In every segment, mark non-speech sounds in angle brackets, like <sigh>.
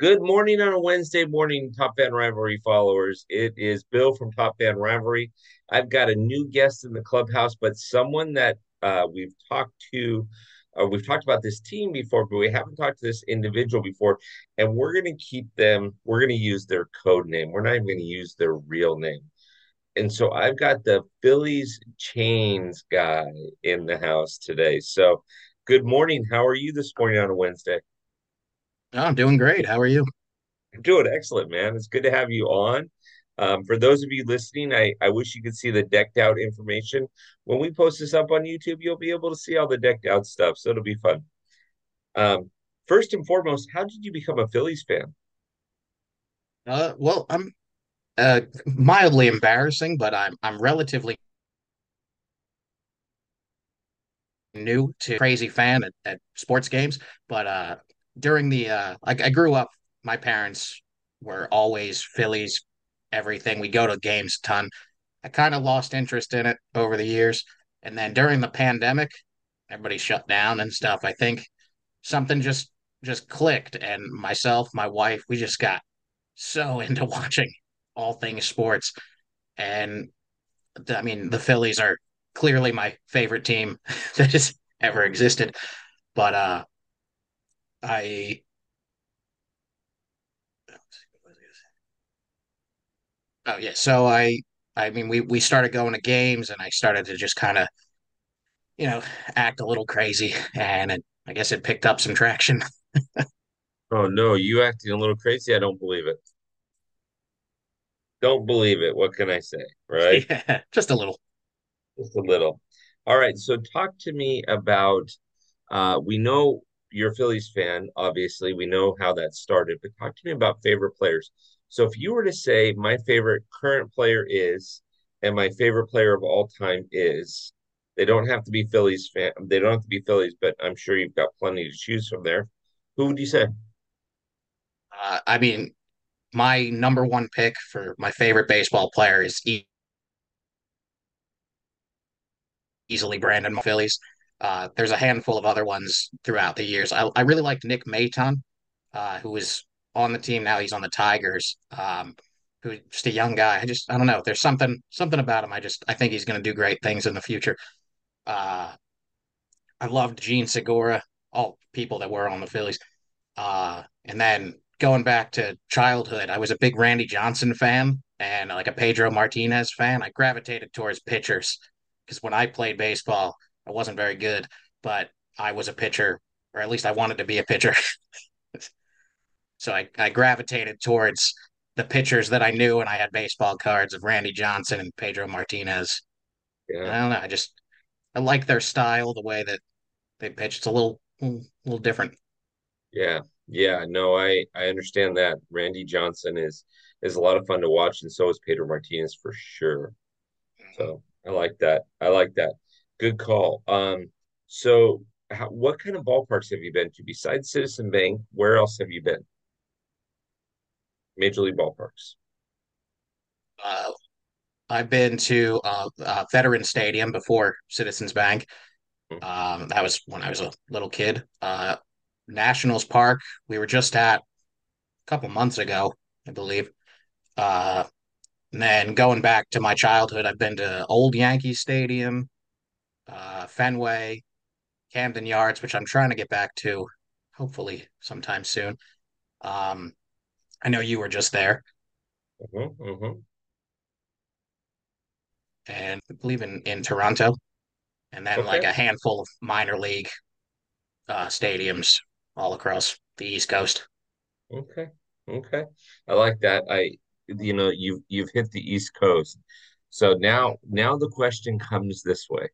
Good morning on a Wednesday morning, Top Fan Rivalry followers. It is Bill from Top Fan Rivalry. I've got a new guest in the clubhouse, but someone that uh, we've talked to, uh, we've talked about this team before, but we haven't talked to this individual before. And we're going to keep them, we're going to use their code name. We're not even going to use their real name. And so I've got the Phillies chains guy in the house today. So good morning. How are you this morning on a Wednesday? Oh, I'm doing great. How are you? I'm doing excellent, man. It's good to have you on. Um, for those of you listening, I, I wish you could see the decked out information. When we post this up on YouTube, you'll be able to see all the decked out stuff. So it'll be fun. Um, first and foremost, how did you become a Phillies fan? Uh, well, I'm uh mildly embarrassing, but I'm I'm relatively new to crazy fan at, at sports games. But uh during the uh like I grew up, my parents were always Phillies, everything. We go to games a ton. I kind of lost interest in it over the years. And then during the pandemic, everybody shut down and stuff. I think something just just clicked and myself, my wife, we just got so <laughs> into watching all things sports. And I mean, the Phillies are clearly my favorite team <laughs> that has ever existed. But uh, I, oh yeah, so I, I mean, we we started going to games, and I started to just kind of, you know, act a little crazy, and it, I guess it picked up some traction. <laughs> Oh no, you acting a little crazy. I don't believe it. Don't believe it. What can I say? Right? <laughs> yeah, just a little. Just a little. All right. So talk to me about uh we know you're a Phillies fan, obviously. We know how that started, but talk to me about favorite players. So if you were to say my favorite current player is and my favorite player of all time is, they don't have to be Phillies fan, they don't have to be Phillies, but I'm sure you've got plenty to choose from there. Who would you say? Uh, I mean, my number one pick for my favorite baseball player is e easily Brandon Phillips. Uh, there's a handful of other ones throughout the years. I, I really liked Nick Maton, uh, who was on the team now. He's on the Tigers. Um, who's just a young guy. I just I don't know. There's something something about him. I just I think he's going to do great things in the future. Uh, I loved Jean Segura, all people that were on the Phillies. Uh, and then going back to childhood, I was a big Randy Johnson fan and like a Pedro Martinez fan. I gravitated towards pitchers because when I played baseball, I wasn't very good, but I was a pitcher, or at least I wanted to be a pitcher. <laughs> so I, I gravitated towards the pitchers that I knew, and I had baseball cards of Randy Johnson and Pedro Martinez. Yeah. I don't know. I just I like their style, the way that they pitch. It's a little a little different. Yeah. Yeah. No, I I understand that. Randy Johnson is is a lot of fun to watch, and so is Pedro Martinez for sure. Mm-hmm. So I like that. I like that. Good call. Um, so how, what kind of ballparks have you been to besides Citizen Bank? Where else have you been? Major league ballparks. Uh, I've been to uh, uh, Veteran Stadium before Citizens Bank. Hmm. Um, that was when I was a little kid. Uh, Nationals Park, we were just at a couple months ago, I believe. Uh, and then going back to my childhood, I've been to Old Yankee Stadium, uh, Fenway, Camden Yards, which I'm trying to get back to, hopefully sometime soon. Um, I know you were just there, Mhm, mhm. and I believe in in Toronto, and then like a handful of minor league uh, stadiums all across the East Coast. Okay. Okay. I like that. I, you know, you've you've hit the East Coast. So now now the question comes this way.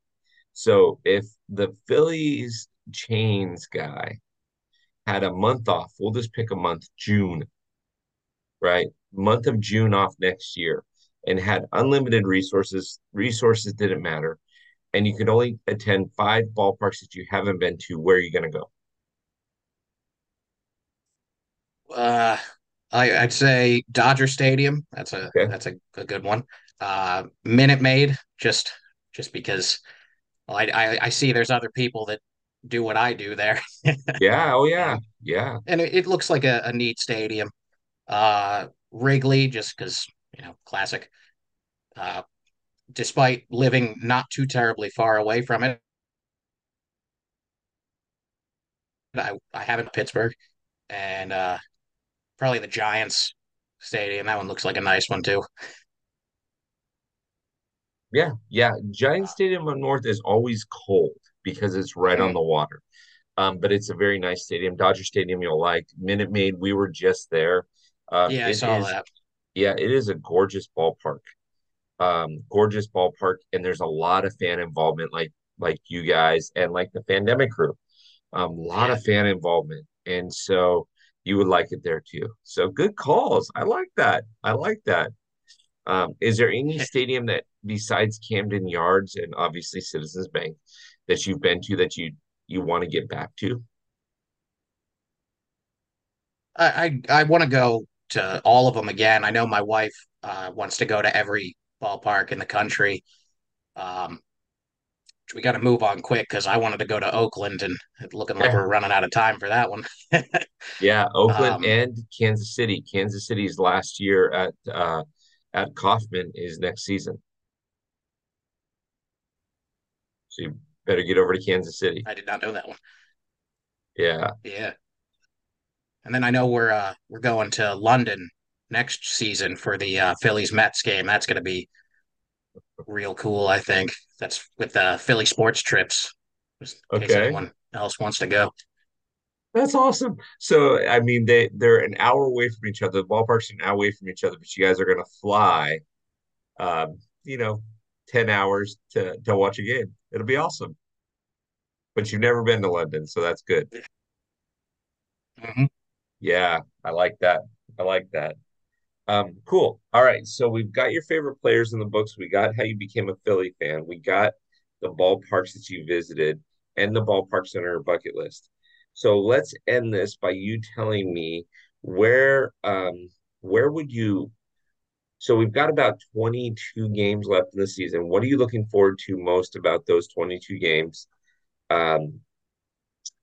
So if the Phillies chains guy had a month off, we'll just pick a month, June, right? Month of June off next year, and had unlimited resources, resources didn't matter, and you could only attend five ballparks that you haven't been to, where are you going to go? Uh, I, I'd say Dodger Stadium. That's a Okay. that's a, a good one. Uh, Minute Maid, just just because well, I, I I see there's other people that do what I do there. <laughs> Yeah, oh yeah, yeah, and it, it, looks like a, a neat stadium. Uh, Wrigley, just because you know, classic. Uh, despite living not too terribly far away from it, I I have in Pittsburgh, and uh, probably the Giants stadium. That one looks like a nice one too. Yeah, yeah. Giant Stadium up north is always cold because it's right on mhm. the water. Um, but it's a very nice stadium. Dodger Stadium, you'll like. Minute Maid, we were just there. Um, Yeah, I saw is, that. yeah, it is a gorgeous ballpark. Um, gorgeous ballpark, and there's a lot of fan involvement, like like you guys and like the Pandemic crew. A um, lot Yeah. of fan involvement, and so you would like it there too. So good calls. I like that. I like that. Um, is there any stadium that besides Camden Yards and obviously Citizens Bank that you've been to that you you want to get back to? I I, I want to go to all of them again. I know my wife uh, wants to go to every ballpark in the country. Um, we got to move on quick because I wanted to go to Oakland and looking like we're <laughs> running out of time for that one. <laughs> yeah, Oakland um, and Kansas City. Kansas City's last year at uh at Kauffman is next season. So you better get over to Kansas City. I did not know that one. Yeah. Yeah, and then I know we're uh, we're going to London next season for the uh, Phillies Mets game. That's going to be real cool. I think that's with the uh, Philly sports trips, just in case anyone else wants to go. That's awesome. So I mean they they're an hour away from each other. The ballparks are an hour away from each other, but you guys are gonna fly um, you know, 10 hours to to watch a game. It'll be awesome. But you've never been to London, so that's good. Mhm. Yeah, I like that. I like that. Um, cool. All right. So we've got your favorite players in the books. We got how you became a Philly fan. We got the ballparks that you visited and the ballparks on your bucket list. So let's end this by you telling me where um where would you so we've got about 22 games left in the season. What are you looking forward to most about those 22 games? Um,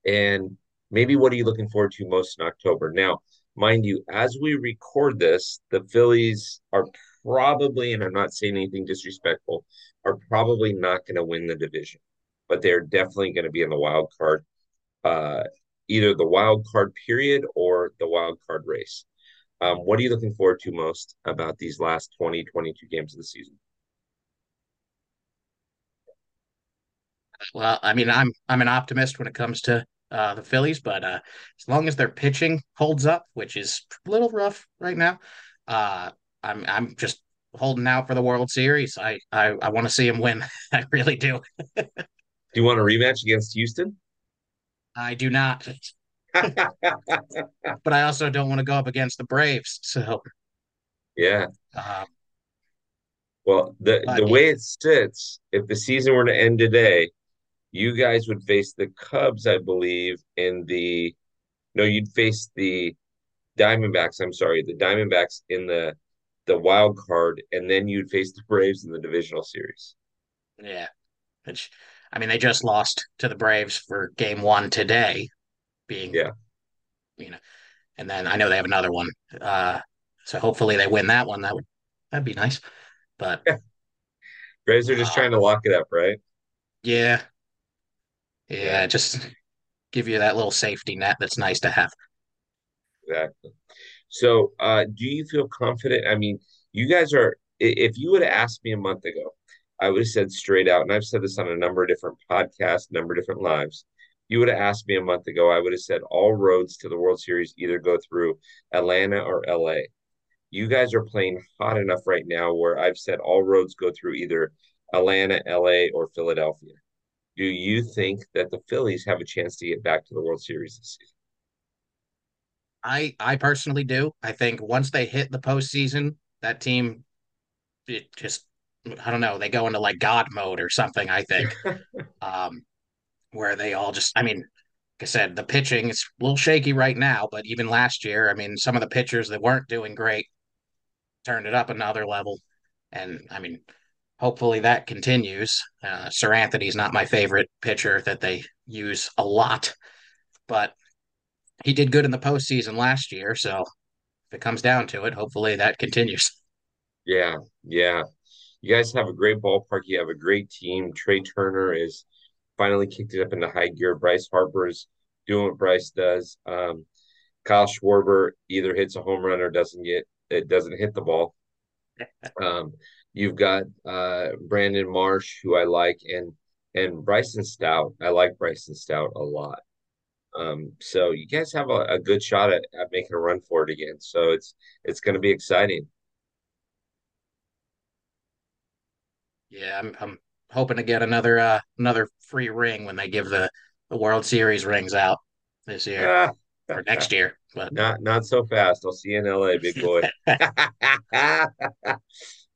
and maybe what are you looking forward to most in October? Now, mind you, as we record this, the Phillies are probably, and I'm not saying anything disrespectful, are probably not going to win the division, but they're definitely going to be in the wild card, uh, either the wild card period or the wild card race. Um, what are you looking forward to most about these last 20, 22 games of the season? Well, I mean, I'm I'm an optimist when it comes to uh, the Phillies, but uh, as long as their pitching holds up, which is a little rough right now, uh, I'm I'm just holding out for the World Series. I I, I want to see them win. <laughs> I really do. <laughs> Do you want a rematch against Houston? I do not, <laughs> but I also don't want to go up against the Braves. So, yeah. um, Well, the but the way it sits, if the season were to end today, you guys would face the Cubs, I believe, in the no, you'd face the Diamondbacks. I'm sorry, the Diamondbacks in the the wild card, and then you'd face the Braves in the divisional series. yeah, which I mean, they just lost to the Braves for Game One today, being Yeah, you know, and then I know they have another one. Uh, so hopefully they win that one. That would that'd be nice. But Braves are just uh, trying to lock it up, right? yeah, Yeah, yeah, just give you that little safety net that's nice to have. exactly. So, uh, do you feel confident? I mean, you guys are. If you would have asked me a month ago, I would have said straight out, and I've said this on a number of different podcasts, number of different lives. You would have asked me a month ago, I would have said all roads to the World Series either go through Atlanta or LA. You guys are playing hot enough right now where I've said all roads go through either Atlanta, LA, or Philadelphia. Do you think that the Phillies have a chance to get back to the World Series this season? I I personally do. I think once they hit the postseason, that team it just I don't know, they go into like God mode or something, I think. <laughs> Um, where they all just I mean, like I said, the pitching is a little shaky right now, but even last year, I mean, some of the pitchers that weren't doing great turned it up another level. And I mean, hopefully that continues. Uh, Seranthony's not my favorite pitcher that they use a lot, but he did good in the postseason last year. So if it comes down to it, hopefully that continues. Yeah, yeah. You guys have a great ballpark. You have a great team. Trea Turner is finally kicked it up into high gear. Bryce Harper is doing what Bryce does. Um, Kyle Schwarber either hits a home run or doesn't get it doesn't hit the ball. <laughs> Um, you've got uh, Brandon Marsh, who I like, and and Bryson Stott. I like Bryson Stott a lot. Um, so you guys have a, a good shot at, at making a run for it again. So it's it's going to be exciting. Yeah, I'm I'm hoping to get another uh another free ring when they give the the World Series rings out this year Ah, or next year. But not not so fast. I'll see you in LA, big boy. <laughs> <laughs>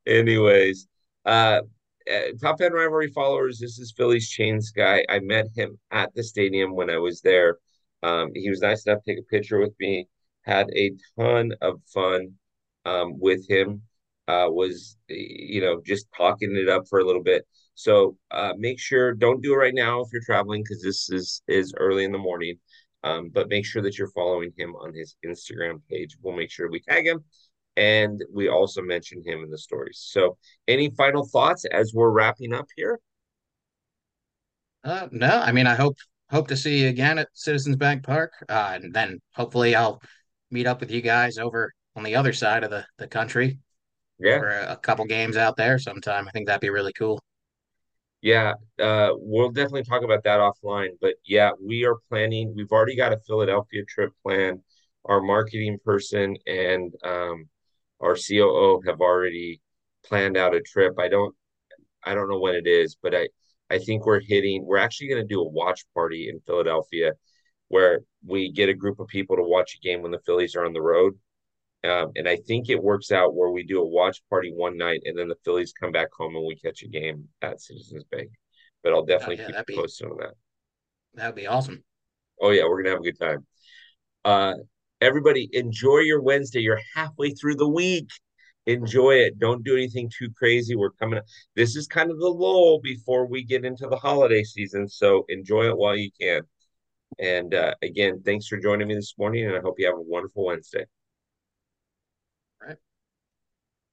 Anyways, uh, uh, Top Fan Rivalry followers, this is Phillies Chains guy. I met him at the stadium when I was there. Um, he was nice enough to take a picture with me. Had a ton of fun um, with him. Uh, was you know just talking it up for a little bit. So uh, make sure don't do it right now if you're traveling because this is is early in the morning. Um, but make sure that you're following him on his Instagram page. We'll make sure we tag him and we also mention him in the stories. So, any final thoughts as we're wrapping up here? uh, no, I mean I hope hope to see you again at Citizens Bank Park, uh, and then hopefully I'll meet up with you guys over on the other side of the the country Yeah, for a, couple games out there sometime. I think that'd be really cool. yeah. Uh, we'll definitely talk about that offline. But yeah, we are planning. We've already got a Philadelphia trip planned. Our marketing person and um, our COO have already planned out a trip. I don't I don't know when it is, but I I think we're hitting. We're actually going to do a watch party in Philadelphia where we get a group of people to watch a game when the Phillies are on the road. Um, and I think it works out where we do a watch party one night and then the Phillies come back home and we catch a game at Citizens Bank. But I'll Oh definitely yeah, keep you be posted on that. that'd be awesome. Oh yeah, we're gonna have a good time. Uh, everybody, enjoy your Wednesday. You're halfway through the week. Enjoy it. Don't do anything too crazy. We're coming. Up. This is kind of the lull before we get into the holiday season. So enjoy it while you can. And uh, again, thanks for joining me this morning, and I hope you have a wonderful Wednesday. Right.